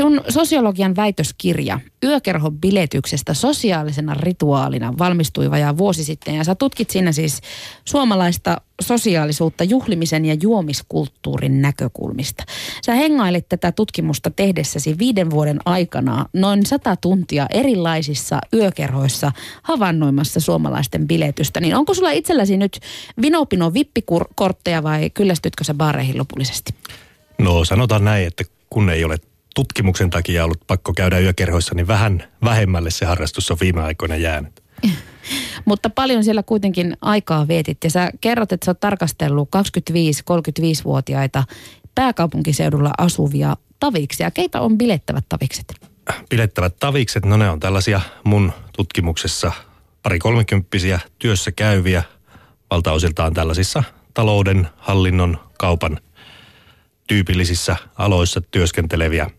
Sun sosiologian väitöskirja Yökerhon biletyksestä sosiaalisena rituaalina valmistui vajaa vuosi sitten ja sä tutkit siinä siis suomalaista sosiaalisuutta juhlimisen ja juomiskulttuurin näkökulmista. Sä hengailit tätä tutkimusta tehdessäsi viiden vuoden aikana noin sata tuntia erilaisissa yökerhoissa havainnoimassa suomalaisten biletystä. Niin onko sulla itselläsi nyt vinopino vippikortteja vai kyllästytkö sä baareihin lopullisesti? No sanotaan näin, että kun ei ole tutkimuksen takia ollut pakko käydä yökerhoissa, niin vähän vähemmälle se harrastus on viime aikoina jäänyt. Mutta paljon siellä kuitenkin aikaa vietit ja sä kerrot, että sä oot tarkastellut 25-35-vuotiaita pääkaupunkiseudulla asuvia taviksia. Keitä on bilettävät tavikset? Bilettävät tavikset, no ne on tällaisia mun tutkimuksessa pari kolmekymppisiä työssä käyviä, valtaosiltaan tällaisissa talouden, hallinnon, kaupan tyypillisissä aloissa työskenteleviä,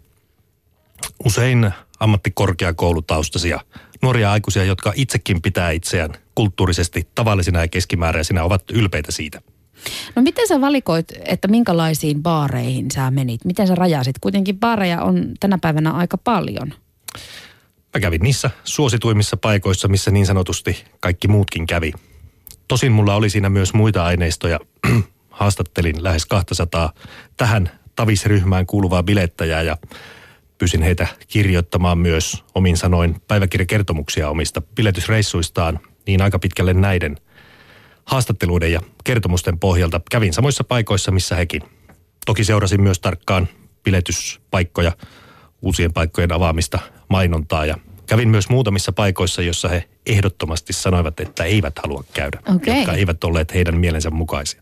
usein ammattikorkeakoulutaustaisia nuoria aikuisia, jotka itsekin pitää itseään kulttuurisesti tavallisina ja keskimääräisinä, ovat ylpeitä siitä. No miten sä valikoit, että minkälaisiin baareihin sä menit? Miten sä rajasit? Kuitenkin baareja on tänä päivänä aika paljon. Mä kävin niissä suosituimmissa paikoissa, missä niin sanotusti kaikki muutkin kävi. Tosin mulla oli siinä myös muita aineistoja. Haastattelin lähes 200 tähän tavisryhmään kuuluvaa bilettäjää ja pyysin heitä kirjoittamaan myös omin sanoin päiväkirjakertomuksia omista biletysreissuistaan, niin aika pitkälle näiden haastatteluiden ja kertomusten pohjalta kävin samoissa paikoissa, missä hekin. Toki seurasin myös tarkkaan biletyspaikkoja, uusien paikkojen avaamista, mainontaa ja kävin myös muutamissa paikoissa, jossa he ehdottomasti sanoivat, että eivät halua käydä, okay. jotka eivät olleet heidän mielensä mukaisia.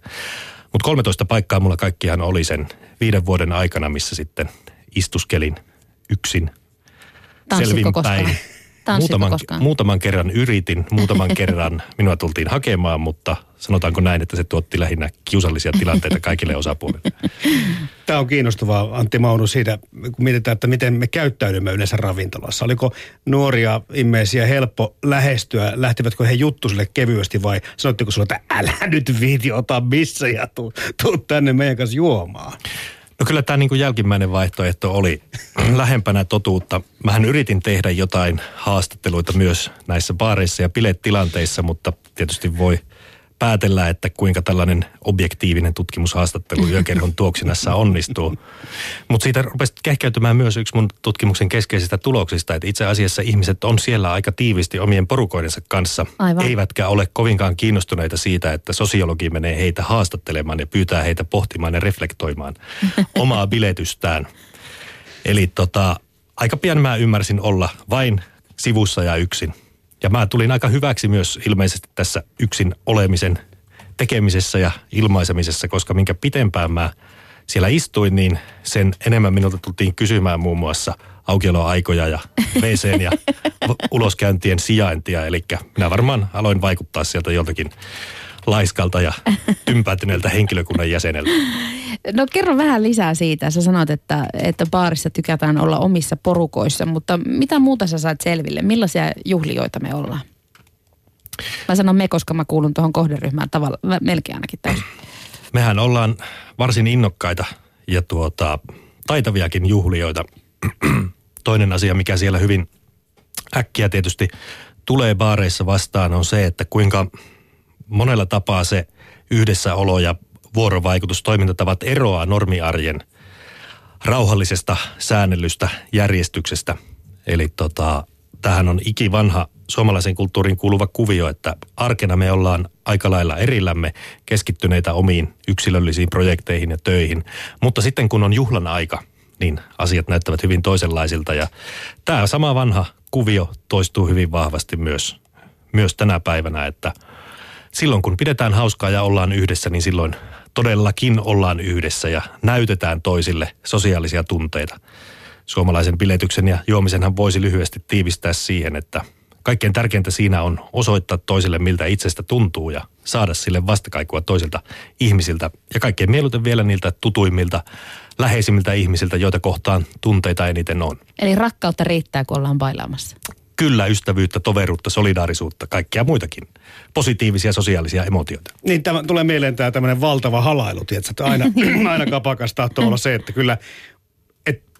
Mutta 13 paikkaa mulla kaikkiaan oli sen viiden vuoden aikana, missä sitten istuskelin yksin selvinpäin. Muutaman, muutaman kerran yritin, muutaman kerran minua tultiin hakemaan, mutta sanotaanko näin, että se tuotti lähinnä kiusallisia tilanteita kaikille osapuolille. Tämä on kiinnostavaa, Antti Maunu, siitä, kun mietitään, että miten me käyttäydymme yleensä ravintolassa. Oliko nuoria ihmisiä helppo lähestyä? Lähtivätkö he juttusille kevyesti vai sanoitteko sinulle, että älä nyt viiti, ota missä ja tuu, tuu tänne meidän kanssa juomaan? No kyllä tämä niin kuin jälkimmäinen vaihtoehto oli lähempänä totuutta. Mähän yritin tehdä jotain haastatteluita myös näissä baareissa ja bilettilanteissa, mutta tietysti voi päätellä, että kuinka tällainen objektiivinen tutkimushaastattelu yökerhon tuoksinassa onnistuu. Mutta siitä rupesi kehkeytymään myös yksi mun tutkimuksen keskeisistä tuloksista, että itse asiassa ihmiset on siellä aika tiivisti omien porukoidensa kanssa. Aivan. Eivätkä ole kovinkaan kiinnostuneita siitä, että sosiologi menee heitä haastattelemaan ja pyytää heitä pohtimaan ja reflektoimaan omaa biletystään. Eli tota, aika pian mä ymmärsin olla vain sivussa ja yksin. Ja mä tulin aika hyväksi myös ilmeisesti tässä yksin olemisen tekemisessä ja ilmaisemisessa, koska minkä pitempään mä siellä istuin, niin sen enemmän minulta tultiin kysymään muun muassa aukioloaikoja ja WC ja uloskäyntien sijaintia. Eli minä varmaan aloin vaikuttaa sieltä joltakin laiskalta ja tympäätyneeltä henkilökunnan jäseneltä. No kerro vähän lisää siitä. Sä sanoit, että, että baarissa tykätään olla omissa porukoissa, mutta mitä muuta sä saat selville? Millaisia juhlioita me ollaan? Mä sanon me, koska mä kuulun tuohon kohderyhmään tavalla, melkein ainakin täysin. Mehän ollaan varsin innokkaita ja tuota, taitaviakin juhlioita. Toinen asia, mikä siellä hyvin äkkiä tietysti tulee baareissa vastaan, on se, että kuinka monella tapaa se yhdessäolo ja vuorovaikutus, toimintatavat eroaa normiarjen rauhallisesta säännellystä järjestyksestä. Eli tota, tähän on ikivanha suomalaisen kulttuuriin kuuluva kuvio, että arkena me ollaan aika lailla erillämme keskittyneitä omiin yksilöllisiin projekteihin ja töihin. Mutta sitten kun on juhlan aika, niin asiat näyttävät hyvin toisenlaisilta ja tämä sama vanha kuvio toistuu hyvin vahvasti myös, myös tänä päivänä, että silloin kun pidetään hauskaa ja ollaan yhdessä, niin silloin todellakin ollaan yhdessä ja näytetään toisille sosiaalisia tunteita. Suomalaisen biletyksen ja juomisenhan voisi lyhyesti tiivistää siihen, että kaikkein tärkeintä siinä on osoittaa toiselle, miltä itsestä tuntuu ja saada sille vastakaikua toisilta ihmisiltä. Ja kaikkein mieluiten vielä niiltä tutuimmilta, läheisimmiltä ihmisiltä, joita kohtaan tunteita eniten on. Eli rakkautta riittää, kun ollaan bailaamassa. Kyllä, ystävyyttä, toveruutta, solidaarisuutta, kaikkia muitakin positiivisia sosiaalisia emotioita. Niin tämä tulee mieleen tämä tämmöinen valtava halailu, tietysti, että aina, aina kapakas tahtoo olla se, että kyllä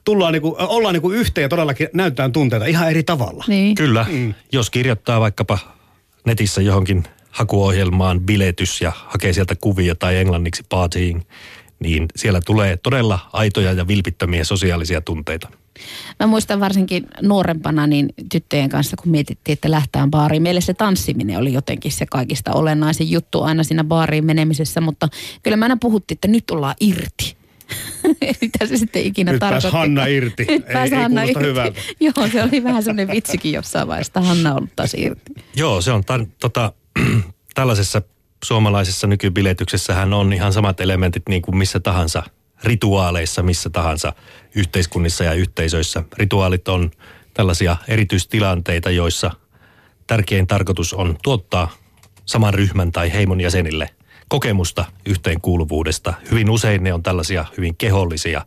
tullaan niinku, ollaan niinku yhteen ja todellakin näytetään tunteita ihan eri tavalla. Niin. Kyllä, mm. jos kirjoittaa vaikkapa netissä johonkin hakuohjelmaan biletys ja hakee sieltä kuvia tai englanniksi partying, niin siellä tulee todella aitoja ja vilpittömiä sosiaalisia tunteita. Mä muistan varsinkin nuorempana niin tyttöjen kanssa, kun mietittiin, että lähtään baariin. Meille se tanssiminen oli jotenkin se kaikista olennaisin juttu aina siinä baariin menemisessä, mutta kyllä mä aina puhuttiin, että nyt ollaan irti. Mitä se sitten ikinä Nyt tarkoitti. Hanna irti. Nyt Ei- ei Hanna irti. hyvältä. Joo, se oli vähän semmoinen vitsikin jossain vaiheessa, että Hanna on ollut taas irti. Joo, se on tar- tota, tällaisessa suomalaisessa nykybiletyksessähän on ihan samat elementit niin kuin missä tahansa rituaaleissa, missä tahansa yhteiskunnissa ja yhteisöissä. Rituaalit on tällaisia erityistilanteita, joissa tärkein tarkoitus on tuottaa saman ryhmän tai heimon jäsenille kokemusta yhteenkuuluvuudesta. Hyvin usein ne on tällaisia hyvin kehollisia,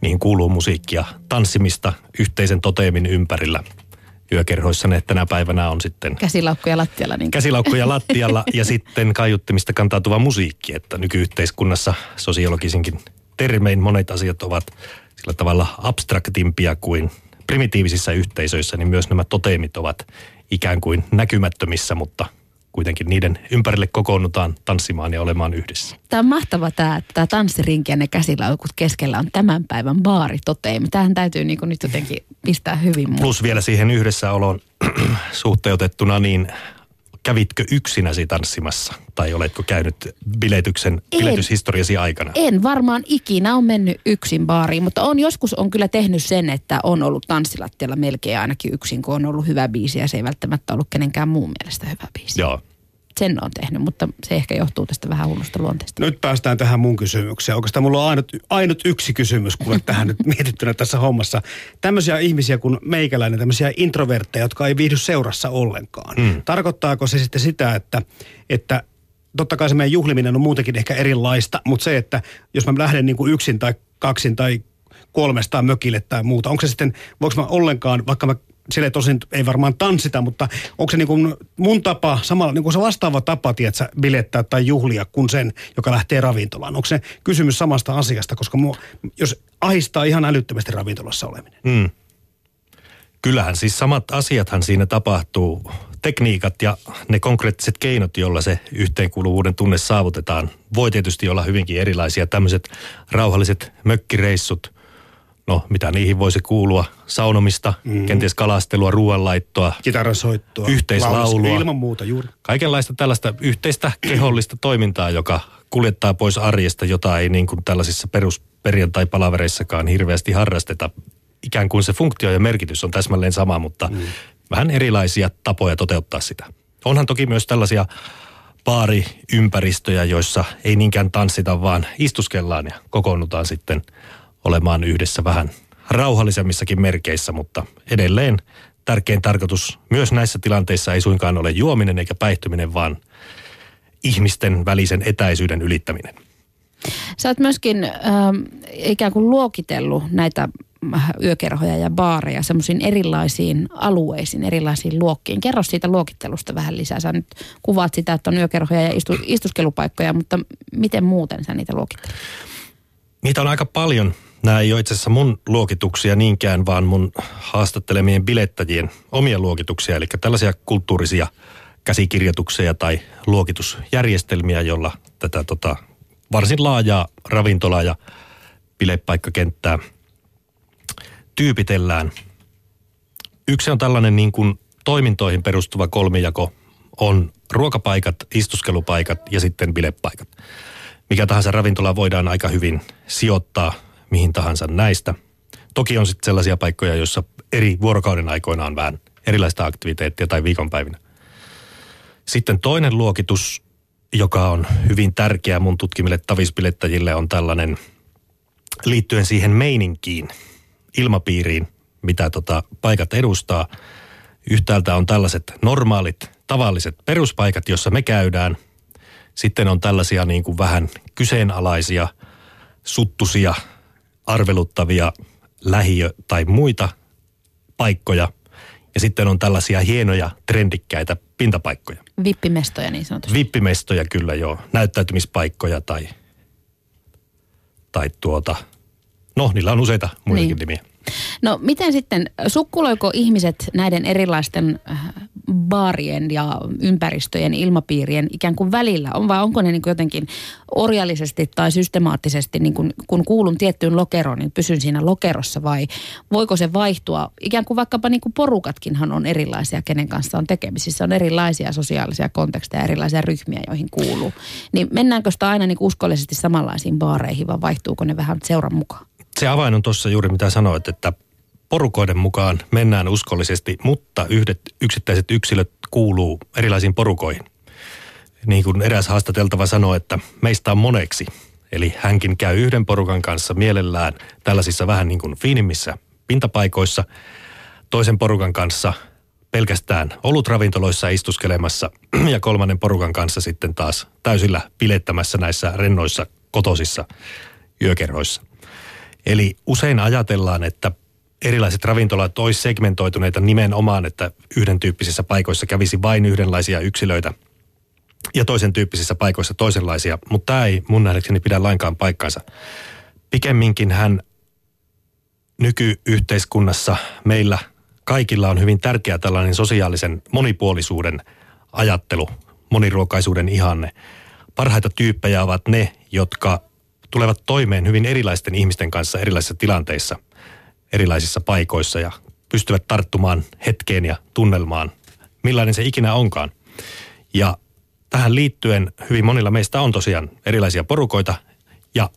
niihin kuuluu musiikkia, tanssimista yhteisen toteemin ympärillä. Yökerhoissa ne tänä päivänä on sitten Käsilaukkuja lattialla. Niin käsilaukkuja lattialla ja sitten kaiuttimista kantautuva musiikki, että nykyyhteiskunnassa sosiologisinkin termein monet asiat ovat sillä tavalla abstraktimpia kuin primitiivisissä yhteisöissä, niin myös nämä toteemit ovat ikään kuin näkymättömissä, mutta kuitenkin niiden ympärille kokoonnutaan tanssimaan ja olemaan yhdessä. Tämä on mahtava tämä, että tämä tanssirinki ja ne käsilaukut keskellä on tämän päivän baaritoteemi. Tähän täytyy niin nyt jotenkin pistää hyvin. Plus vielä siihen yhdessäoloon suhteutettuna, niin kävitkö yksinäsi tanssimassa tai oletko käynyt biletyksen, En. biletyshistoriasi aikana? En varmaan ikinä ole mennyt yksin baariin, mutta on joskus on kyllä tehnyt sen, että on ollut tanssilattialla melkein ainakin yksin, kun on ollut hyvä biisi ja se ei välttämättä ollut kenenkään muun mielestä hyvä biisi. Joo. Sen on tehnyt, mutta se ehkä johtuu tästä vähän hullusta luonteesta. Nyt päästään tähän mun kysymykseen. Oikeastaan mulla on ainut, ainut yksi kysymys, kuule tähän nyt mietittynä tässä hommassa. Tämmöisiä ihmisiä kuin meikäläinen, tämmöisiä introvertteja, jotka ei viihdy seurassa ollenkaan. Mm. Tarkoittaako se sitten sitä, että, että totta kai se meidän juhliminen on muutenkin ehkä erilaista, mutta se, että jos mä lähden niin kuin yksin tai kaksin tai kolmestaan mökille tai muuta, onko se sitten, voiko mä ollenkaan, vaikka mä sille tosin ei varmaan tanssita, mutta onko se niin kuin mun tapa, samalla niin kuin se vastaava tapa, tiedätkö, bilettää tai juhlia kuin sen, joka lähtee ravintolaan? Onko se kysymys samasta asiasta, koska mua, jos ahistaa ihan älyttömästi ravintolassa oleminen. Mm. Kyllähän siis samat asiathan siinä tapahtuu. Tekniikat ja ne konkreettiset keinot, joilla se yhteenkuuluvuuden tunne saavutetaan, voi tietysti olla hyvinkin erilaisia. Tämmöiset rauhalliset mökkireissut, no mitä niihin voisi kuulua, saunomista, mm. kenties kalastelua, ruoanlaittoa, Kitarasoittoa. Yhteislaulua. Ilman muuta juuri. kaikenlaista tällaista yhteistä kehollista toimintaa, joka kuljettaa pois arjesta, jota ei niin kuin tällaisissa perusperjantai-palavereissakaan hirveästi harrasteta. Ikään kuin se funktio ja merkitys on täsmälleen sama, mutta mm. vähän erilaisia tapoja toteuttaa sitä. Onhan toki myös tällaisia baariympäristöjä, joissa ei niinkään tanssita, vaan istuskellaan ja kokoonnutaan sitten olemaan yhdessä vähän rauhallisemmissakin merkeissä, mutta edelleen tärkein tarkoitus myös näissä tilanteissa ei suinkaan ole juominen eikä päihtyminen, vaan ihmisten välisen etäisyyden ylittäminen. Sä oot myöskin ähm, ikään kuin luokitellut näitä äh, yökerhoja ja baareja semmoisiin erilaisiin alueisiin, erilaisiin luokkiin. Kerro siitä luokittelusta vähän lisää. Sä nyt kuvaat sitä, että on yökerhoja ja istu, istuskelupaikkoja, mutta miten muuten sä niitä luokittelet? Niitä on aika paljon. Nämä ei ole itse asiassa mun luokituksia niinkään, vaan mun haastattelemien bilettäjien omia luokituksia, eli tällaisia kulttuurisia käsikirjoituksia tai luokitusjärjestelmiä, jolla tätä tota, varsin laajaa ravintola- ja bilepaikkakenttää tyypitellään. Yksi on tällainen niin kuin toimintoihin perustuva kolmijako, on ruokapaikat, istuskelupaikat ja sitten bilepaikat. Mikä tahansa ravintola voidaan aika hyvin sijoittaa mihin tahansa näistä. Toki on sitten sellaisia paikkoja, joissa eri vuorokauden aikoina on vähän erilaista aktiviteettia tai viikonpäivinä. Sitten toinen luokitus, joka on hyvin tärkeä mun tutkimille tavispilettäjille, on tällainen liittyen siihen meininkiin, ilmapiiriin, mitä tota paikat edustaa. Yhtäältä on tällaiset normaalit, tavalliset peruspaikat, jossa me käydään. Sitten on tällaisia niin kuin vähän kyseenalaisia, suttusia, arveluttavia lähiö- tai muita paikkoja. Ja sitten on tällaisia hienoja, trendikkäitä pintapaikkoja. Vippimestoja niin sanotusti. Vippimestoja kyllä joo, näyttäytymispaikkoja tai, tai tuota, No, niillä on useita muitakin niin. nimiä. No miten sitten, sukkuloiko ihmiset näiden erilaisten äh, baarien ja ympäristöjen, ilmapiirien ikään kuin välillä? On, vai onko ne niin kuin jotenkin orjallisesti tai systemaattisesti, niin kuin, kun kuulun tiettyyn lokeroon, niin pysyn siinä lokerossa vai voiko se vaihtua? Ikään kuin vaikkapa niin kuin porukatkinhan on erilaisia, kenen kanssa on tekemisissä. On erilaisia sosiaalisia konteksteja, erilaisia ryhmiä, joihin kuuluu. Niin mennäänkö sitä aina niin kuin uskollisesti samanlaisiin baareihin vai vaihtuuko ne vähän seuran mukaan? Se avain on tuossa juuri mitä sanoit, että porukoiden mukaan mennään uskollisesti, mutta yhdet yksittäiset yksilöt kuuluu erilaisiin porukoihin. Niin kuin eräs haastateltava sanoi, että meistä on moneksi. Eli hänkin käy yhden porukan kanssa mielellään tällaisissa vähän niin kuin fiinimmissä pintapaikoissa, toisen porukan kanssa pelkästään olutravintoloissa istuskelemassa ja kolmannen porukan kanssa sitten taas täysillä pilettämässä näissä rennoissa kotosissa yökerhoissa. Eli usein ajatellaan, että erilaiset ravintolat olisi segmentoituneita nimenomaan, että yhden tyyppisissä paikoissa kävisi vain yhdenlaisia yksilöitä ja toisen tyyppisissä paikoissa toisenlaisia, mutta tämä ei mun nähdäkseni pidä lainkaan paikkansa. Pikemminkin hän nykyyhteiskunnassa meillä kaikilla on hyvin tärkeä tällainen sosiaalisen monipuolisuuden ajattelu, moniruokaisuuden ihanne. Parhaita tyyppejä ovat ne, jotka tulevat toimeen hyvin erilaisten ihmisten kanssa erilaisissa tilanteissa, erilaisissa paikoissa ja pystyvät tarttumaan hetkeen ja tunnelmaan, millainen se ikinä onkaan. Ja tähän liittyen hyvin monilla meistä on tosiaan erilaisia porukoita ja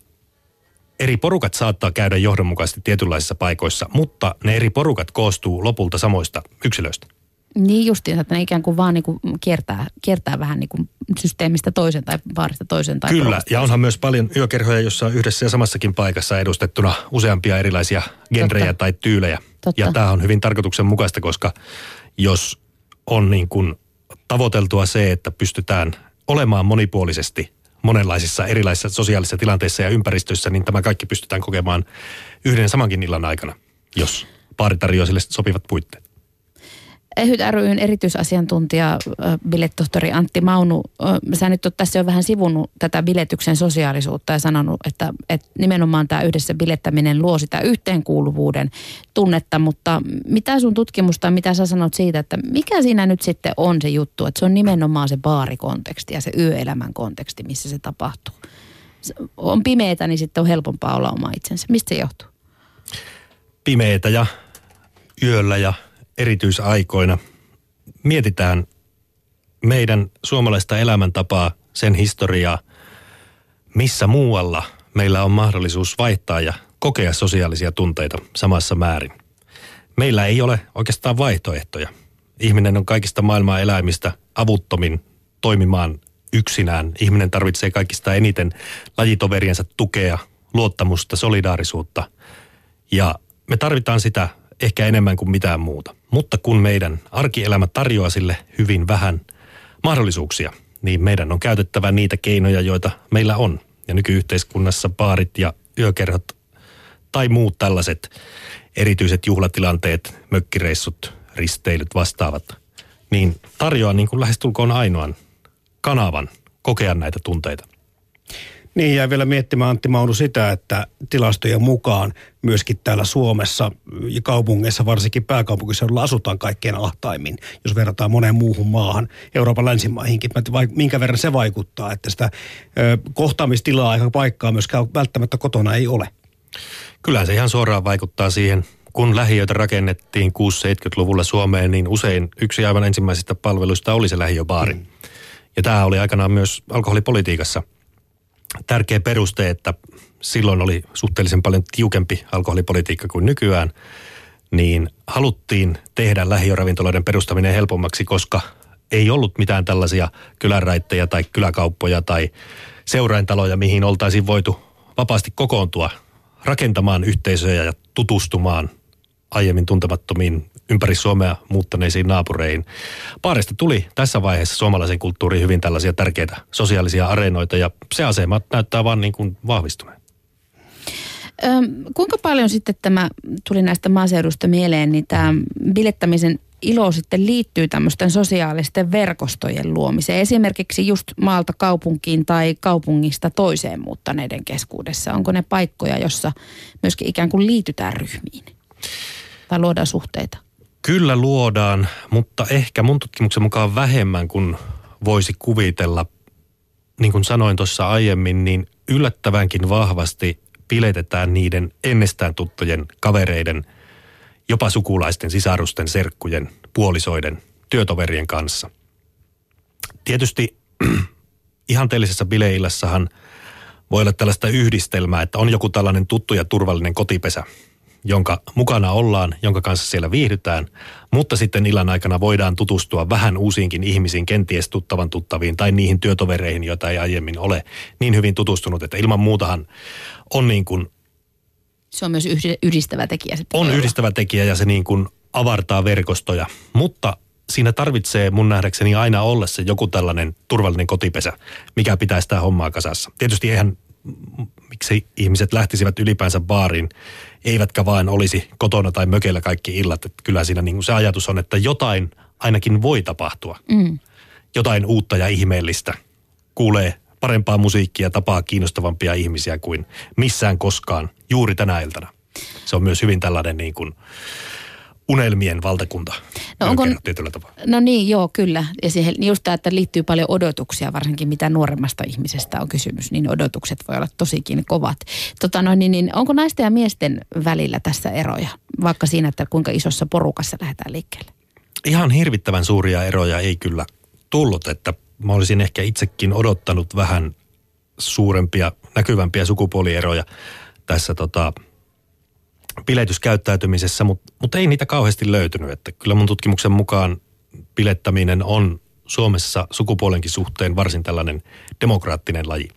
eri porukat saattaa käydä johdonmukaisesti tietynlaisissa paikoissa, mutta ne eri porukat koostuu lopulta samoista yksilöistä. Niin justiin, että ne ikään kuin vaan niin kuin kiertää, kiertää vähän niin kuin systeemistä toisen tai baarista toisen. Tai Kyllä, ja onhan myös paljon yökerhoja, jossa on yhdessä ja samassakin paikassa edustettuna useampia erilaisia genrejä Totta. tai tyylejä. Totta. Ja tämä on hyvin tarkoituksenmukaista, koska jos on niin kuin tavoiteltua se, että pystytään olemaan monipuolisesti monenlaisissa erilaisissa sosiaalisissa tilanteissa ja ympäristöissä, niin tämä kaikki pystytään kokemaan yhden samankin illan aikana, jos paari tarjoaa sille sopivat puitteet. Ehyt ryn erityisasiantuntija, bilettohtori Antti Maunu, sä nyt oot tässä jo vähän sivunut tätä biletyksen sosiaalisuutta ja sanonut, että, että nimenomaan tämä yhdessä bilettäminen luo sitä yhteenkuuluvuuden tunnetta, mutta mitä sun tutkimusta, mitä sä sanot siitä, että mikä siinä nyt sitten on se juttu, että se on nimenomaan se baarikonteksti ja se yöelämän konteksti, missä se tapahtuu. On pimeätä, niin sitten on helpompaa olla oma itsensä. Mistä se johtuu? Pimeätä ja yöllä ja erityisaikoina mietitään meidän suomalaista elämäntapaa, sen historiaa, missä muualla meillä on mahdollisuus vaihtaa ja kokea sosiaalisia tunteita samassa määrin. Meillä ei ole oikeastaan vaihtoehtoja. Ihminen on kaikista maailman eläimistä avuttomin toimimaan yksinään. Ihminen tarvitsee kaikista eniten lajitoveriensa tukea, luottamusta, solidaarisuutta. Ja me tarvitaan sitä ehkä enemmän kuin mitään muuta. Mutta kun meidän arkielämä tarjoaa sille hyvin vähän mahdollisuuksia, niin meidän on käytettävä niitä keinoja, joita meillä on. Ja nykyyhteiskunnassa baarit ja yökerhot tai muut tällaiset erityiset juhlatilanteet, mökkireissut, risteilyt, vastaavat, niin tarjoaa niin kuin lähestulkoon ainoan kanavan kokea näitä tunteita. Niin, ja vielä miettimään Antti Maunu sitä, että tilastojen mukaan myöskin täällä Suomessa ja kaupungeissa, varsinkin pääkaupunkiseudulla asutaan kaikkein ahtaimmin, jos verrataan moneen muuhun maahan, Euroopan länsimaihinkin. Minkä verran se vaikuttaa, että sitä ö, kohtaamistilaa ja paikkaa myöskään välttämättä kotona ei ole? Kyllä se ihan suoraan vaikuttaa siihen, kun lähiöitä rakennettiin 6-70-luvulla Suomeen, niin usein yksi aivan ensimmäisistä palveluista oli se lähiöbaari. Mm. Ja tämä oli aikanaan myös alkoholipolitiikassa – tärkeä peruste, että silloin oli suhteellisen paljon tiukempi alkoholipolitiikka kuin nykyään, niin haluttiin tehdä lähiöravintoloiden perustaminen helpommaksi, koska ei ollut mitään tällaisia kyläraitteja tai kyläkauppoja tai seuraintaloja, mihin oltaisiin voitu vapaasti kokoontua rakentamaan yhteisöjä ja tutustumaan aiemmin tuntemattomiin ympäri Suomea muuttaneisiin naapureihin. Paarista tuli tässä vaiheessa suomalaisen kulttuuriin hyvin tällaisia tärkeitä sosiaalisia areenoita ja se asema näyttää vaan niin kuin vahvistuneen. Öm, kuinka paljon sitten tämä tuli näistä maaseudusta mieleen, niin tämä bilettämisen ilo sitten liittyy tämmöisten sosiaalisten verkostojen luomiseen. Esimerkiksi just maalta kaupunkiin tai kaupungista toiseen muuttaneiden keskuudessa. Onko ne paikkoja, jossa myöskin ikään kuin liitytään ryhmiin tai luodaan suhteita? Kyllä luodaan, mutta ehkä mun tutkimuksen mukaan vähemmän kuin voisi kuvitella. Niin kuin sanoin tuossa aiemmin, niin yllättävänkin vahvasti piletetään niiden ennestään tuttujen kavereiden, jopa sukulaisten, sisarusten, serkkujen, puolisoiden, työtoverien kanssa. Tietysti ihanteellisessa bileillassahan voi olla tällaista yhdistelmää, että on joku tällainen tuttu ja turvallinen kotipesä – jonka mukana ollaan, jonka kanssa siellä viihdytään, mutta sitten illan aikana voidaan tutustua vähän uusiinkin ihmisiin, kenties tuttavan tuttaviin tai niihin työtovereihin, joita ei aiemmin ole niin hyvin tutustunut, että ilman muutahan on niin kuin... Se on myös yhdistävä tekijä. On yhdistävä tekijä ja se niin kuin avartaa verkostoja, mutta siinä tarvitsee mun nähdäkseni aina olla se joku tällainen turvallinen kotipesä, mikä pitää sitä hommaa kasassa. Tietysti eihän miksi ihmiset lähtisivät ylipäänsä baariin, eivätkä vain olisi kotona tai mökeillä kaikki illat. Että kyllä siinä niin kuin se ajatus on, että jotain ainakin voi tapahtua. Mm. Jotain uutta ja ihmeellistä. Kuulee parempaa musiikkia, tapaa kiinnostavampia ihmisiä kuin missään koskaan juuri tänä iltana. Se on myös hyvin tällainen niin kuin, unelmien valtakunta. No, onko, tietyllä tapaa. no niin, joo, kyllä. Ja siihen, just tämä, että liittyy paljon odotuksia, varsinkin mitä nuoremmasta ihmisestä on kysymys, niin odotukset voi olla tosikin kovat. Tota, no, niin, niin, onko naisten ja miesten välillä tässä eroja, vaikka siinä, että kuinka isossa porukassa lähdetään liikkeelle? Ihan hirvittävän suuria eroja ei kyllä tullut, että mä olisin ehkä itsekin odottanut vähän suurempia, näkyvämpiä sukupuolieroja tässä tota, biletyskäyttäytymisessä, mutta, mutta ei niitä kauheasti löytynyt. Että kyllä mun tutkimuksen mukaan bilettäminen on Suomessa sukupuolenkin suhteen varsin tällainen demokraattinen laji.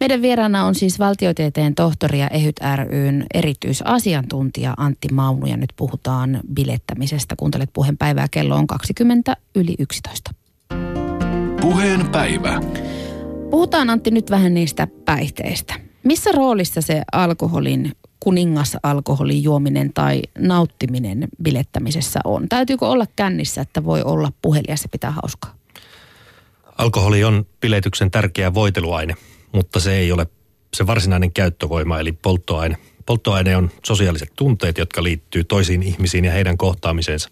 Meidän vieraana on siis valtiotieteen tohtori ja EHYT ryn erityisasiantuntija Antti Maunu ja nyt puhutaan bilettämisestä. Kuuntelet puheen päivää, kello on 20 yli 11. Puheen päivä. Puhutaan Antti nyt vähän niistä päihteistä. Missä roolissa se alkoholin kuningasalkoholin juominen tai nauttiminen bilettämisessä on? Täytyykö olla kännissä, että voi olla puhelias ja pitää hauskaa? Alkoholi on biletyksen tärkeä voiteluaine, mutta se ei ole se varsinainen käyttövoima eli polttoaine. Polttoaine on sosiaaliset tunteet, jotka liittyy toisiin ihmisiin ja heidän kohtaamiseensa.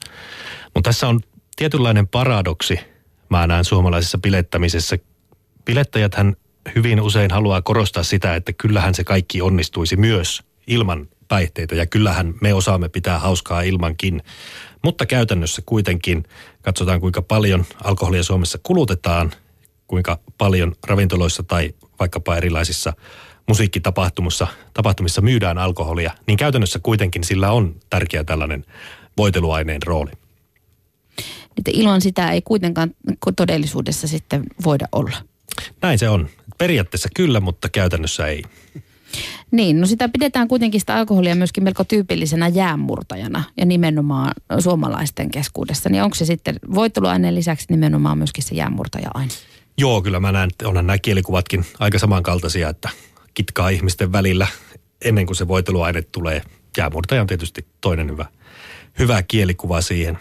Mutta tässä on tietynlainen paradoksi, mä näen suomalaisessa bilettämisessä. Bilettäjäthän hyvin usein haluaa korostaa sitä, että kyllähän se kaikki onnistuisi myös ilman päihteitä ja kyllähän me osaamme pitää hauskaa ilmankin. Mutta käytännössä kuitenkin katsotaan kuinka paljon alkoholia Suomessa kulutetaan, kuinka paljon ravintoloissa tai vaikkapa erilaisissa musiikkitapahtumissa tapahtumissa myydään alkoholia, niin käytännössä kuitenkin sillä on tärkeä tällainen voiteluaineen rooli. Että ilman sitä ei kuitenkaan todellisuudessa sitten voida olla. Näin se on. Periaatteessa kyllä, mutta käytännössä ei. Niin, no sitä pidetään kuitenkin sitä alkoholia myöskin melko tyypillisenä jäänmurtajana ja nimenomaan suomalaisten keskuudessa. Niin onko se sitten voitteluaineen lisäksi nimenomaan myöskin se jäänmurtaja-aine? Joo, kyllä mä näen, onhan nämä kielikuvatkin aika samankaltaisia, että kitkaa ihmisten välillä ennen kuin se voiteluaine tulee. Jäämurtaja on tietysti toinen hyvä, hyvä kielikuva siihen.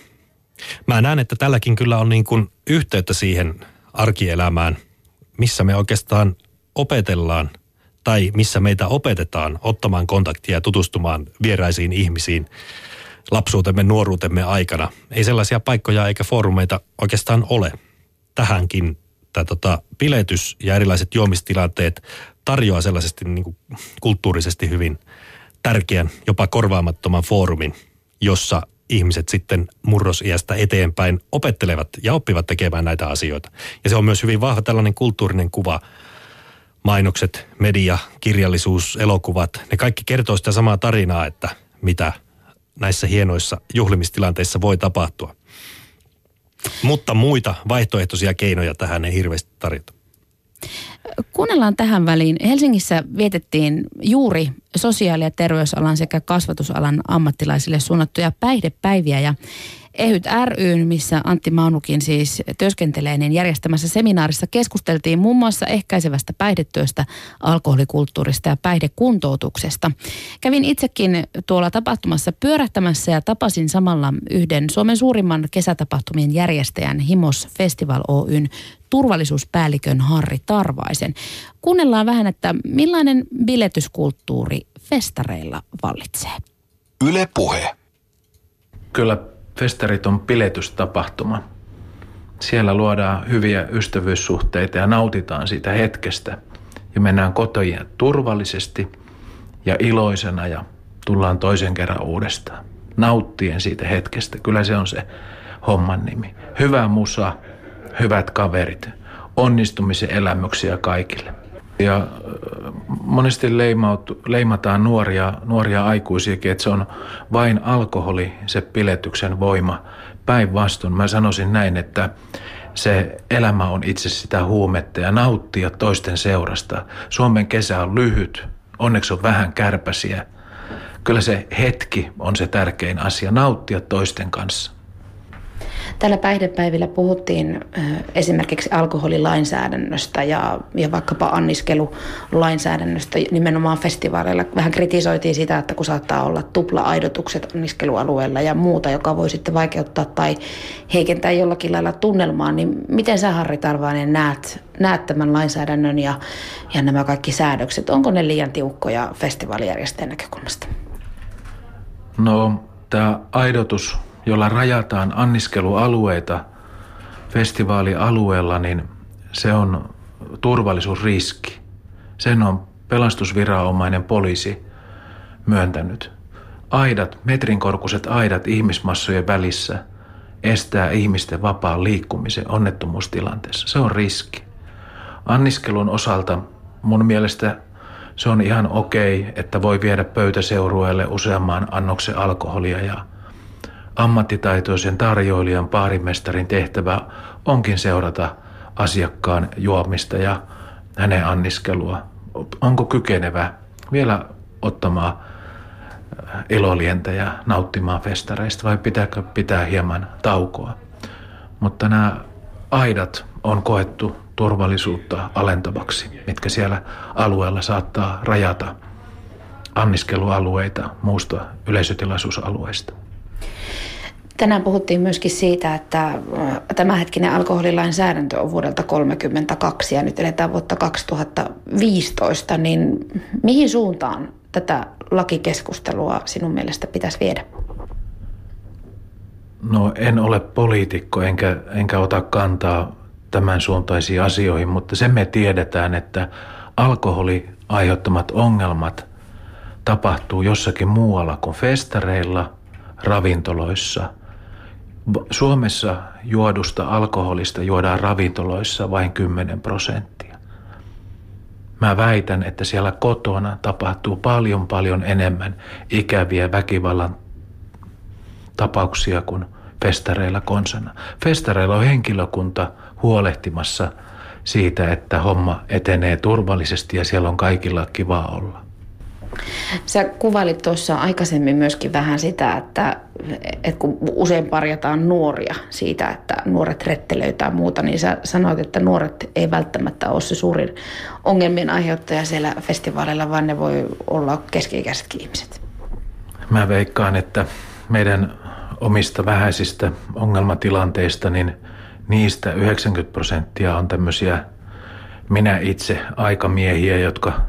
Mä näen, että tälläkin kyllä on niin kuin yhteyttä siihen arkielämään, missä me oikeastaan opetellaan tai missä meitä opetetaan ottamaan kontaktia ja tutustumaan vieraisiin ihmisiin lapsuutemme, nuoruutemme aikana. Ei sellaisia paikkoja eikä foorumeita oikeastaan ole. Tähänkin tämä tota, piletys ja erilaiset juomistilanteet tarjoaa sellaisesti niin kuin kulttuurisesti hyvin tärkeän, jopa korvaamattoman foorumin, jossa ihmiset sitten murrosiästä eteenpäin opettelevat ja oppivat tekemään näitä asioita. Ja se on myös hyvin vahva tällainen kulttuurinen kuva mainokset, media, kirjallisuus, elokuvat, ne kaikki kertoo sitä samaa tarinaa, että mitä näissä hienoissa juhlimistilanteissa voi tapahtua. Mutta muita vaihtoehtoisia keinoja tähän ei hirveästi tarjota. Kuunnellaan tähän väliin. Helsingissä vietettiin juuri sosiaali- ja terveysalan sekä kasvatusalan ammattilaisille suunnattuja päihdepäiviä ja Ehyt ryn, missä Antti Maunukin siis työskentelee, niin järjestämässä seminaarissa keskusteltiin muun muassa ehkäisevästä päihdetyöstä, alkoholikulttuurista ja päihdekuntoutuksesta. Kävin itsekin tuolla tapahtumassa pyörähtämässä ja tapasin samalla yhden Suomen suurimman kesätapahtumien järjestäjän Himos Festival Oyn turvallisuuspäällikön Harri Tarvaisen. Kuunnellaan vähän, että millainen biletyskulttuuri festareilla vallitsee. Yle Puhe. Kyllä festarit on piletystapahtuma. Siellä luodaan hyviä ystävyyssuhteita ja nautitaan siitä hetkestä. Ja mennään kotoja turvallisesti ja iloisena ja tullaan toisen kerran uudestaan. Nauttien siitä hetkestä. Kyllä se on se homman nimi. Hyvä musa, hyvät kaverit, onnistumisen elämyksiä kaikille. Ja monesti leimautu, leimataan nuoria, nuoria aikuisiakin, että se on vain alkoholi, se piletyksen voima. Päinvastoin mä sanoisin näin, että se elämä on itse sitä huumetta ja nauttia toisten seurasta. Suomen kesä on lyhyt, onneksi on vähän kärpäsiä. Kyllä se hetki on se tärkein asia, nauttia toisten kanssa. Tällä päihdepäivillä puhuttiin esimerkiksi alkoholilainsäädännöstä ja, ja vaikkapa anniskelulainsäädännöstä nimenomaan festivaaleilla. Vähän kritisoitiin sitä, että kun saattaa olla tupla-aidotukset anniskelualueella ja muuta, joka voi sitten vaikeuttaa tai heikentää jollakin lailla tunnelmaa, niin miten sä Harri Tarvainen näet, näet tämän lainsäädännön ja, ja nämä kaikki säädökset? Onko ne liian tiukkoja festivaalijärjestäjän näkökulmasta? No, tämä aidotus jolla rajataan anniskelualueita festivaalialueella, niin se on turvallisuusriski. Sen on pelastusviranomainen poliisi myöntänyt. Aidat, metrin korkuiset aidat ihmismassojen välissä estää ihmisten vapaan liikkumisen onnettomuustilanteessa. Se on riski. Anniskelun osalta mun mielestä se on ihan okei, että voi viedä pöytäseurueelle useamman annoksen alkoholia ja Ammattitaitoisen tarjoilijan paarimestarin tehtävä onkin seurata asiakkaan juomista ja hänen anniskelua. Onko kykenevä vielä ottamaan äh, ilolientä ja nauttimaan festareista vai pitääkö pitää hieman taukoa. Mutta nämä aidat on koettu turvallisuutta alentavaksi, mitkä siellä alueella saattaa rajata anniskelualueita muusta yleisötilaisuusalueista. Tänään puhuttiin myöskin siitä, että äh, tämänhetkinen alkoholilainsäädäntö on vuodelta 1932 ja nyt eletään vuotta 2015, niin mihin suuntaan tätä lakikeskustelua sinun mielestä pitäisi viedä? No en ole poliitikko enkä, enkä ota kantaa tämän suuntaisiin asioihin, mutta sen me tiedetään, että alkoholi aiheuttamat ongelmat tapahtuu jossakin muualla kuin festareilla, ravintoloissa – Suomessa juodusta alkoholista juodaan ravintoloissa vain 10 prosenttia. Mä väitän, että siellä kotona tapahtuu paljon paljon enemmän ikäviä väkivallan tapauksia kuin festareilla konsana. Festareilla on henkilökunta huolehtimassa siitä, että homma etenee turvallisesti ja siellä on kaikilla kiva olla. Sä kuvailit tuossa aikaisemmin myöskin vähän sitä, että, että kun usein parjataan nuoria siitä, että nuoret rettelöitä muuta, niin sä sanoit, että nuoret ei välttämättä ole se suurin ongelmien aiheuttaja siellä festivaaleilla, vaan ne voi olla keski-ikäisetkin ihmiset. Mä veikkaan, että meidän omista vähäisistä ongelmatilanteista, niin niistä 90 prosenttia on tämmöisiä minä itse aikamiehiä, jotka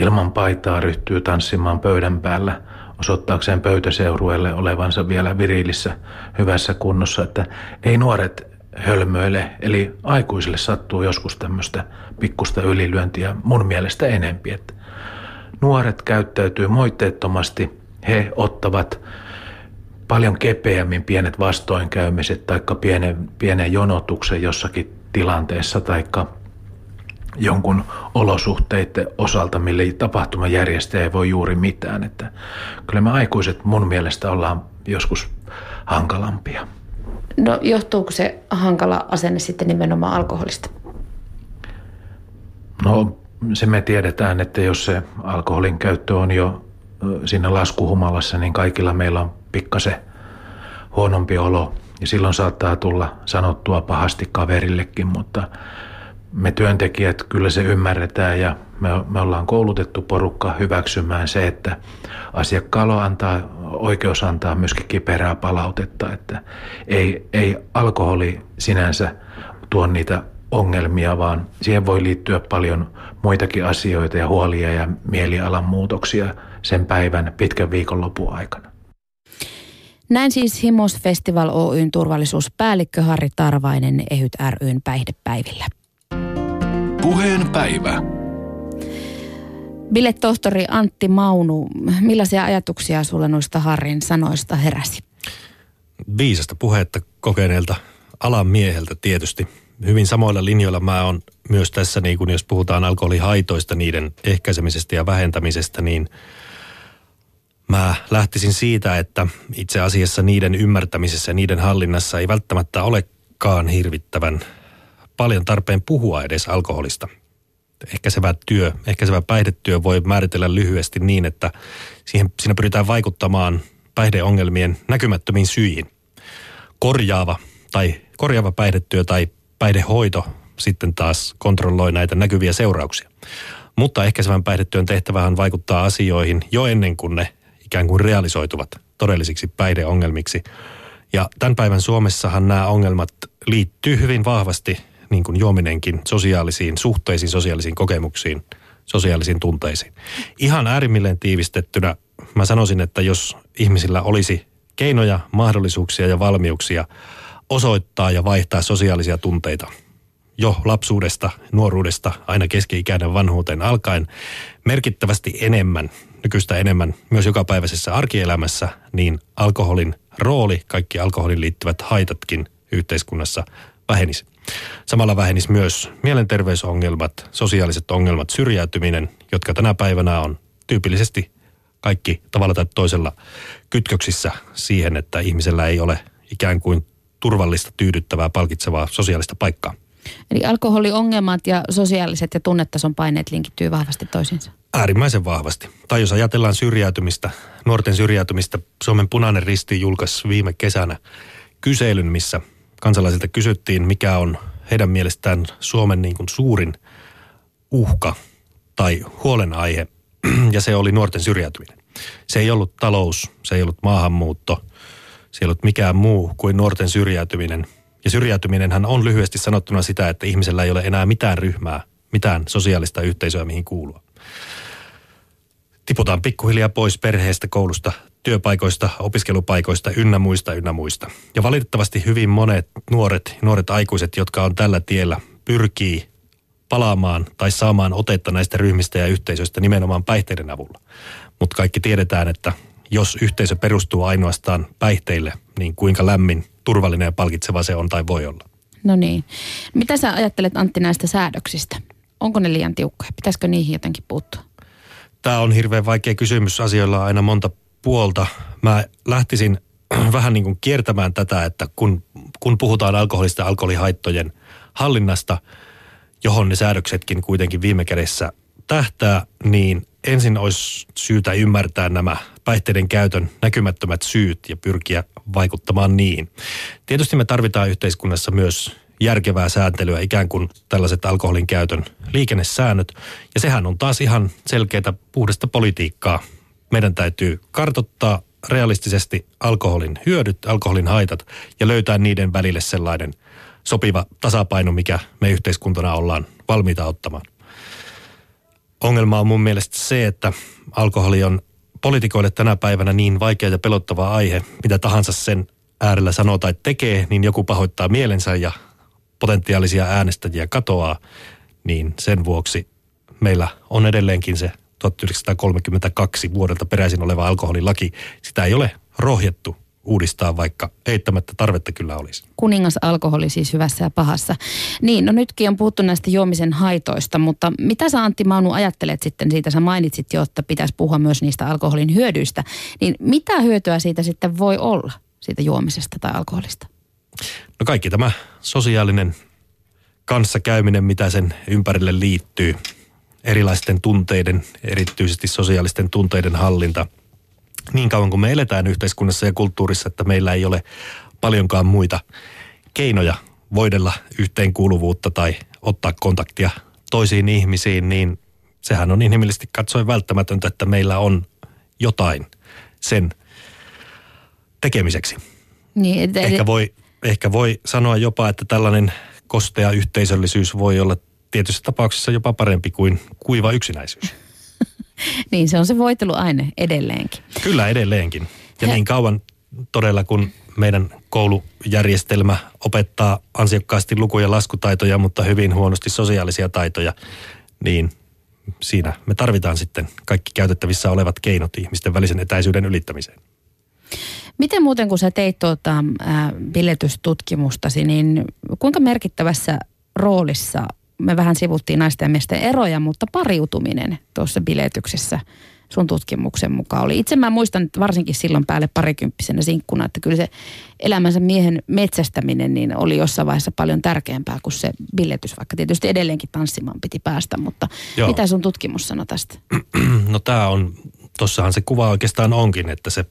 Ilman paitaa ryhtyy tanssimaan pöydän päällä osoittaakseen pöytäseurueelle olevansa vielä virillissä hyvässä kunnossa, että ei nuoret hölmöile, eli aikuisille sattuu joskus tämmöistä pikkusta ylilyöntiä mun mielestä enempi. Että nuoret käyttäytyy moitteettomasti, he ottavat paljon kepeämmin pienet vastoinkäymiset tai pienen, pienen jonotuksen jossakin tilanteessa tai jonkun olosuhteiden osalta, mille tapahtumajärjestäjä ei voi juuri mitään. Että kyllä me aikuiset mun mielestä ollaan joskus hankalampia. No johtuuko se hankala asenne sitten nimenomaan alkoholista? No se me tiedetään, että jos se alkoholin käyttö on jo siinä laskuhumalassa, niin kaikilla meillä on pikkasen huonompi olo. Ja silloin saattaa tulla sanottua pahasti kaverillekin, mutta me työntekijät kyllä se ymmärretään ja me, me ollaan koulutettu porukka hyväksymään se, että asiakkaalla antaa oikeus antaa myöskin kiperää palautetta, että ei, ei alkoholi sinänsä tuo niitä ongelmia, vaan siihen voi liittyä paljon muitakin asioita ja huolia ja mielialan muutoksia sen päivän pitkän viikonlopun aikana. Näin siis Himos Festival Oyn turvallisuuspäällikkö Harri Tarvainen Ehyt ryn päihdepäivillä. Puheen päivä. Biletohtori Antti Maunu, millaisia ajatuksia sulla noista Harrin sanoista heräsi? Viisasta puhetta kokeneelta alan mieheltä tietysti. Hyvin samoilla linjoilla mä oon myös tässä, niin kun jos puhutaan alkoholihaitoista, niiden ehkäisemisestä ja vähentämisestä, niin mä lähtisin siitä, että itse asiassa niiden ymmärtämisessä ja niiden hallinnassa ei välttämättä olekaan hirvittävän paljon tarpeen puhua edes alkoholista. Ehkäisevä työ, ehkäisevä päihdetyö voi määritellä lyhyesti niin, että siihen, siinä pyritään vaikuttamaan päihdeongelmien näkymättömiin syihin. Korjaava tai korjaava päihdetyö tai päihdehoito sitten taas kontrolloi näitä näkyviä seurauksia. Mutta ehkäisevän päihdetyön tehtävähän vaikuttaa asioihin jo ennen kuin ne ikään kuin realisoituvat todellisiksi päihdeongelmiksi. Ja tämän päivän Suomessahan nämä ongelmat liittyy hyvin vahvasti niin kuin juominenkin sosiaalisiin suhteisiin, sosiaalisiin kokemuksiin, sosiaalisiin tunteisiin. Ihan äärimmilleen tiivistettynä mä sanoisin, että jos ihmisillä olisi keinoja, mahdollisuuksia ja valmiuksia osoittaa ja vaihtaa sosiaalisia tunteita jo lapsuudesta, nuoruudesta aina keski-ikäinen vanhuuteen alkaen merkittävästi enemmän, nykyistä enemmän myös jokapäiväisessä arkielämässä, niin alkoholin rooli, kaikki alkoholin liittyvät haitatkin yhteiskunnassa vähenisi. Samalla vähenisi myös mielenterveysongelmat, sosiaaliset ongelmat, syrjäytyminen, jotka tänä päivänä on tyypillisesti kaikki tavalla tai toisella kytköksissä siihen, että ihmisellä ei ole ikään kuin turvallista, tyydyttävää, palkitsevaa sosiaalista paikkaa. Eli alkoholiongelmat ja sosiaaliset ja tunnetason paineet linkittyy vahvasti toisiinsa? Äärimmäisen vahvasti. Tai jos ajatellaan syrjäytymistä, nuorten syrjäytymistä, Suomen punainen risti julkaisi viime kesänä kyselyn, missä kansalaisilta kysyttiin, mikä on heidän mielestään Suomen niin kuin suurin uhka tai huolenaihe, ja se oli nuorten syrjäytyminen. Se ei ollut talous, se ei ollut maahanmuutto, se ei ollut mikään muu kuin nuorten syrjäytyminen. Ja syrjäytyminenhän on lyhyesti sanottuna sitä, että ihmisellä ei ole enää mitään ryhmää, mitään sosiaalista yhteisöä, mihin kuulua. Tiputaan pikkuhiljaa pois perheestä, koulusta, työpaikoista, opiskelupaikoista, ynnä muista, ynnä muista. Ja valitettavasti hyvin monet nuoret, nuoret aikuiset, jotka on tällä tiellä, pyrkii palaamaan tai saamaan otetta näistä ryhmistä ja yhteisöistä nimenomaan päihteiden avulla. Mutta kaikki tiedetään, että jos yhteisö perustuu ainoastaan päihteille, niin kuinka lämmin, turvallinen ja palkitseva se on tai voi olla. No niin. Mitä sä ajattelet Antti näistä säädöksistä? Onko ne liian tiukkoja? Pitäisikö niihin jotenkin puuttua? Tämä on hirveän vaikea kysymys. Asioilla on aina monta puolta. Mä lähtisin vähän niin kuin kiertämään tätä, että kun, kun puhutaan alkoholista ja alkoholihaittojen hallinnasta, johon ne säädöksetkin kuitenkin viime kädessä tähtää, niin ensin olisi syytä ymmärtää nämä päihteiden käytön näkymättömät syyt ja pyrkiä vaikuttamaan niin. Tietysti me tarvitaan yhteiskunnassa myös järkevää sääntelyä, ikään kuin tällaiset alkoholin käytön liikennesäännöt. Ja sehän on taas ihan selkeää puhdasta politiikkaa. Meidän täytyy kartottaa realistisesti alkoholin hyödyt, alkoholin haitat ja löytää niiden välille sellainen sopiva tasapaino, mikä me yhteiskuntana ollaan valmiita ottamaan. Ongelma on mun mielestä se, että alkoholi on poliitikoille tänä päivänä niin vaikea ja pelottava aihe, mitä tahansa sen äärellä sanoo tai tekee, niin joku pahoittaa mielensä ja potentiaalisia äänestäjiä katoaa, niin sen vuoksi meillä on edelleenkin se 1932 vuodelta peräisin oleva alkoholilaki. Sitä ei ole rohjettu uudistaa, vaikka eittämättä tarvetta kyllä olisi. Kuningas alkoholi siis hyvässä ja pahassa. Niin, no nytkin on puhuttu näistä juomisen haitoista, mutta mitä sä Antti Maunu ajattelet sitten siitä? Sä mainitsit jo, että pitäisi puhua myös niistä alkoholin hyödyistä. Niin mitä hyötyä siitä sitten voi olla, siitä juomisesta tai alkoholista? No kaikki tämä sosiaalinen kanssakäyminen, mitä sen ympärille liittyy. Erilaisten tunteiden, erityisesti sosiaalisten tunteiden hallinta. Niin kauan kuin me eletään yhteiskunnassa ja kulttuurissa, että meillä ei ole paljonkaan muita keinoja voidella yhteenkuuluvuutta tai ottaa kontaktia toisiin ihmisiin, niin sehän on inhimillisesti katsoen välttämätöntä, että meillä on jotain sen tekemiseksi. Niin, et, Ehkä voi, ehkä voi sanoa jopa, että tällainen kostea yhteisöllisyys voi olla tietyissä tapauksissa jopa parempi kuin kuiva yksinäisyys. niin, se on se voiteluaine edelleenkin. Kyllä edelleenkin. Ja niin kauan todella, kun meidän koulujärjestelmä opettaa ansiokkaasti luku- ja laskutaitoja, mutta hyvin huonosti sosiaalisia taitoja, niin siinä me tarvitaan sitten kaikki käytettävissä olevat keinot ihmisten välisen etäisyyden ylittämiseen. Miten muuten, kun sä teit tuota, ää, biletystutkimustasi, niin kuinka merkittävässä roolissa, me vähän sivuttiin naisten ja miesten eroja, mutta pariutuminen tuossa biletyksessä sun tutkimuksen mukaan oli. Itse mä muistan että varsinkin silloin päälle parikymppisenä sinkkuna, että kyllä se elämänsä miehen metsästäminen niin oli jossain vaiheessa paljon tärkeämpää kuin se biletys, vaikka tietysti edelleenkin tanssimaan piti päästä, mutta Joo. mitä sun tutkimus sanoi tästä? No tämä on, tossahan se kuva oikeastaan onkin, että se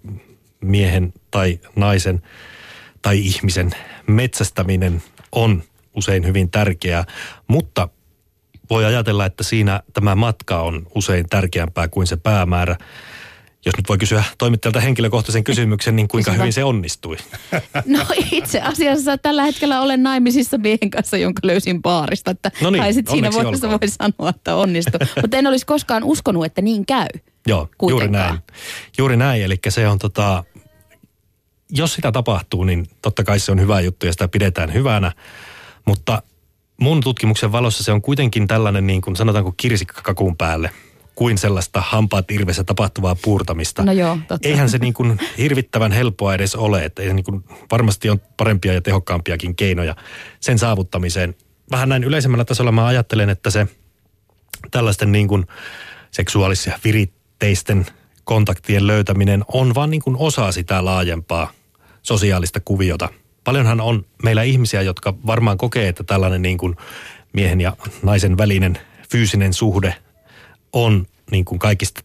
miehen tai naisen tai ihmisen metsästäminen on usein hyvin tärkeää, mutta voi ajatella, että siinä tämä matka on usein tärkeämpää kuin se päämäärä. Jos nyt voi kysyä toimittajalta henkilökohtaisen kysymyksen, niin kuinka hyvin se onnistui? No itse asiassa tällä hetkellä olen naimisissa miehen kanssa, jonka löysin baarista. Että No niin, kai sit siinä vaiheessa olkoon. voi sanoa, että onnistui. Mutta en olisi koskaan uskonut, että niin käy. Joo, juuri Kuitenkaan. näin. Juuri näin, eli se on tota, jos sitä tapahtuu, niin totta kai se on hyvä juttu ja sitä pidetään hyvänä, mutta mun tutkimuksen valossa se on kuitenkin tällainen niin kuin sanotaanko kirsikkakakun päälle kuin sellaista hampaat irvessä tapahtuvaa puurtamista. No joo, totta. Eihän se niin kuin hirvittävän helppoa edes ole, että niin kuin, varmasti on parempia ja tehokkaampiakin keinoja sen saavuttamiseen. Vähän näin yleisemmällä tasolla mä ajattelen, että se tällaisten niin kuin seksuaalisia viritteisten kontaktien löytäminen on vaan niin kuin osa sitä laajempaa sosiaalista kuviota. Paljonhan on meillä ihmisiä, jotka varmaan kokee, että tällainen niin kuin miehen ja naisen välinen fyysinen suhde on niin kuin kaikista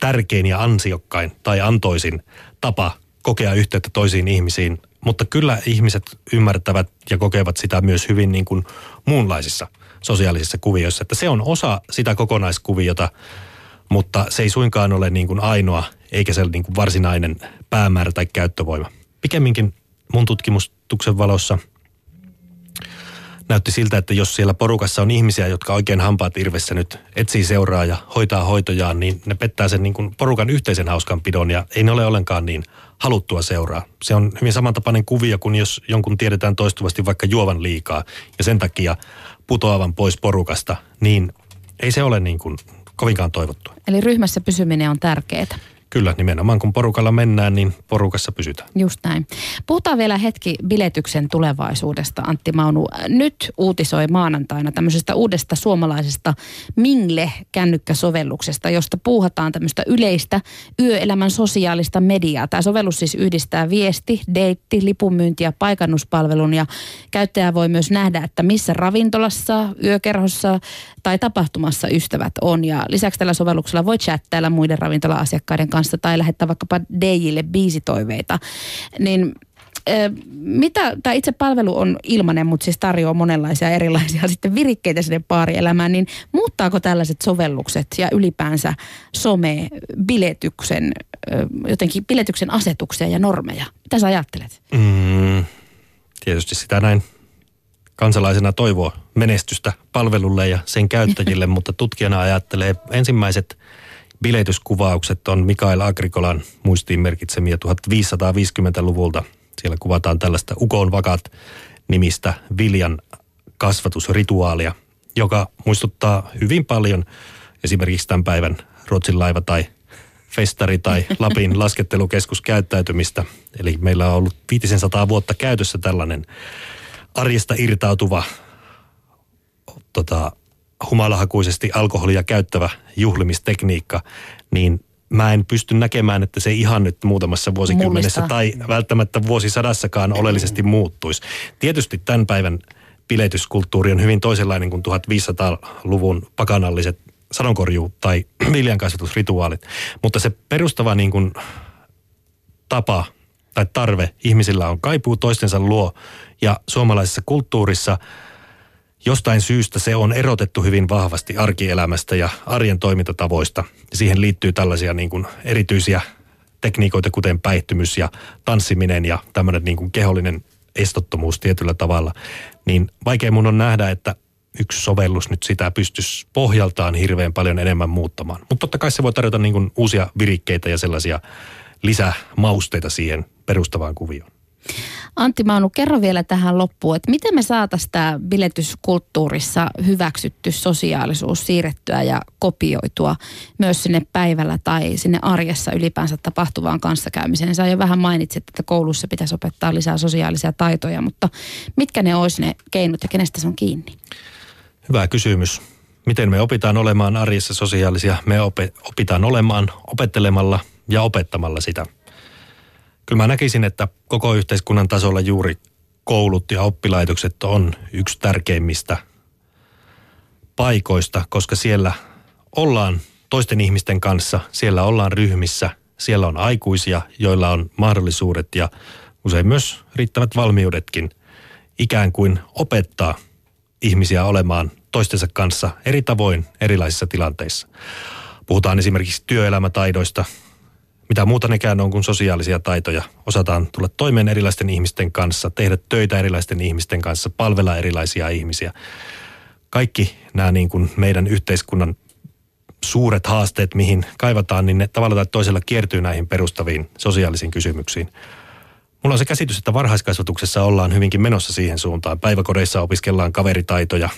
tärkein ja ansiokkain tai antoisin tapa kokea yhteyttä toisiin ihmisiin. Mutta kyllä ihmiset ymmärtävät ja kokevat sitä myös hyvin niin kuin muunlaisissa sosiaalisissa kuvioissa. Että se on osa sitä kokonaiskuviota, mutta se ei suinkaan ole niin kuin ainoa eikä se niin kuin varsinainen päämäärä tai käyttövoima. Pikemminkin mun tutkimustuksen valossa näytti siltä, että jos siellä porukassa on ihmisiä, jotka oikein hampaat irvessä nyt etsii seuraa ja hoitaa hoitojaan, niin ne pettää sen niin kuin porukan yhteisen hauskanpidon ja ei ne ole ollenkaan niin haluttua seuraa. Se on hyvin samantapainen kuvio kuin jos jonkun tiedetään toistuvasti vaikka juovan liikaa ja sen takia putoavan pois porukasta, niin ei se ole niin kuin kovinkaan toivottua. Eli ryhmässä pysyminen on tärkeää. Kyllä, nimenomaan kun porukalla mennään, niin porukassa pysytään. Just näin. Puhutaan vielä hetki biletyksen tulevaisuudesta, Antti Maunu. Nyt uutisoi maanantaina tämmöisestä uudesta suomalaisesta Mingle-kännykkäsovelluksesta, josta puuhataan tämmöistä yleistä yöelämän sosiaalista mediaa. Tämä sovellus siis yhdistää viesti, deitti, lipunmyynti ja paikannuspalvelun ja käyttäjä voi myös nähdä, että missä ravintolassa, yökerhossa tai tapahtumassa ystävät on. Ja lisäksi tällä sovelluksella voi chattailla muiden ravintola-asiakkaiden kanssa tai lähettää vaikkapa DJille biisitoiveita. Niin mitä, tämä itse palvelu on ilmainen, mutta siis tarjoaa monenlaisia erilaisia sitten virikkeitä sinne baarielämään, niin muuttaako tällaiset sovellukset ja ylipäänsä some biletyksen, jotenkin biletyksen asetuksia ja normeja? Mitä sä ajattelet? Mm, tietysti sitä näin kansalaisena toivoo menestystä palvelulle ja sen käyttäjille, mutta tutkijana ajattelee ensimmäiset biletyskuvaukset on Mikael Agrikolan muistiin merkitsemiä 1550-luvulta. Siellä kuvataan tällaista Ukon vakat nimistä viljan kasvatusrituaalia, joka muistuttaa hyvin paljon esimerkiksi tämän päivän Ruotsin laiva tai festari tai Lapin laskettelukeskus käyttäytymistä. Eli meillä on ollut 500 vuotta käytössä tällainen arjesta irtautuva, tota, humalahakuisesti alkoholia käyttävä juhlimistekniikka, niin mä en pysty näkemään, että se ihan nyt muutamassa vuosikymmenessä Mullistaa. tai välttämättä vuosisadassakaan oleellisesti muuttuisi. Tietysti tämän päivän biletyskulttuuri on hyvin toisenlainen kuin 1500-luvun pakanalliset sadonkorjuu tai viljankasvatusrituaalit. Mutta se perustava niin kuin tapa tai tarve ihmisillä on kaipuu toistensa luo ja suomalaisessa kulttuurissa jostain syystä se on erotettu hyvin vahvasti arkielämästä ja arjen toimintatavoista. Siihen liittyy tällaisia niin kuin erityisiä tekniikoita, kuten päihtymys ja tanssiminen ja tämmöinen niin kuin kehollinen estottomuus tietyllä tavalla. Niin vaikea mun on nähdä, että yksi sovellus nyt sitä pystyisi pohjaltaan hirveän paljon enemmän muuttamaan. Mutta totta kai se voi tarjota niin kuin uusia virikkeitä ja sellaisia lisämausteita siihen perustavaan kuvioon. Antti Maunu, kerro vielä tähän loppuun, että miten me saataisiin tämä biletyskulttuurissa hyväksytty sosiaalisuus siirrettyä ja kopioitua myös sinne päivällä tai sinne arjessa ylipäänsä tapahtuvaan kanssakäymiseen. Sä jo vähän mainitsit, että koulussa pitäisi opettaa lisää sosiaalisia taitoja, mutta mitkä ne olisi ne keinot ja kenestä se on kiinni? Hyvä kysymys. Miten me opitaan olemaan arjessa sosiaalisia? Me opitaan olemaan opettelemalla ja opettamalla sitä – Kyllä mä näkisin, että koko yhteiskunnan tasolla juuri koulut ja oppilaitokset on yksi tärkeimmistä paikoista, koska siellä ollaan toisten ihmisten kanssa, siellä ollaan ryhmissä, siellä on aikuisia, joilla on mahdollisuudet ja usein myös riittävät valmiudetkin ikään kuin opettaa ihmisiä olemaan toistensa kanssa eri tavoin erilaisissa tilanteissa. Puhutaan esimerkiksi työelämätaidoista, mitä muuta nekään on kuin sosiaalisia taitoja. Osataan tulla toimeen erilaisten ihmisten kanssa, tehdä töitä erilaisten ihmisten kanssa, palvella erilaisia ihmisiä. Kaikki nämä niin kuin meidän yhteiskunnan suuret haasteet, mihin kaivataan, niin ne tavalla tai toisella kiertyy näihin perustaviin sosiaalisiin kysymyksiin. Mulla on se käsitys, että varhaiskasvatuksessa ollaan hyvinkin menossa siihen suuntaan. Päiväkodeissa opiskellaan kaveritaitoja,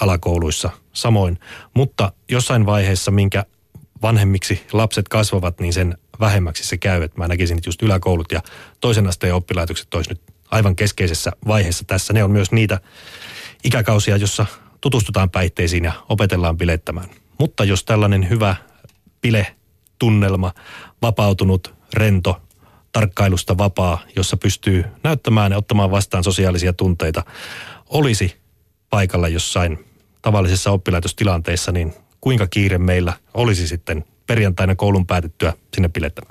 alakouluissa samoin. Mutta jossain vaiheessa, minkä vanhemmiksi lapset kasvavat, niin sen vähemmäksi se käy. Että mä näkisin, että just yläkoulut ja toisen asteen oppilaitokset olisi nyt aivan keskeisessä vaiheessa tässä. Ne on myös niitä ikäkausia, jossa tutustutaan päihteisiin ja opetellaan bilettämään. Mutta jos tällainen hyvä bile-tunnelma, vapautunut, rento, tarkkailusta vapaa, jossa pystyy näyttämään ja ottamaan vastaan sosiaalisia tunteita, olisi paikalla jossain tavallisessa oppilaitostilanteessa, niin kuinka kiire meillä olisi sitten perjantaina koulun päätettyä sinne pilettämään?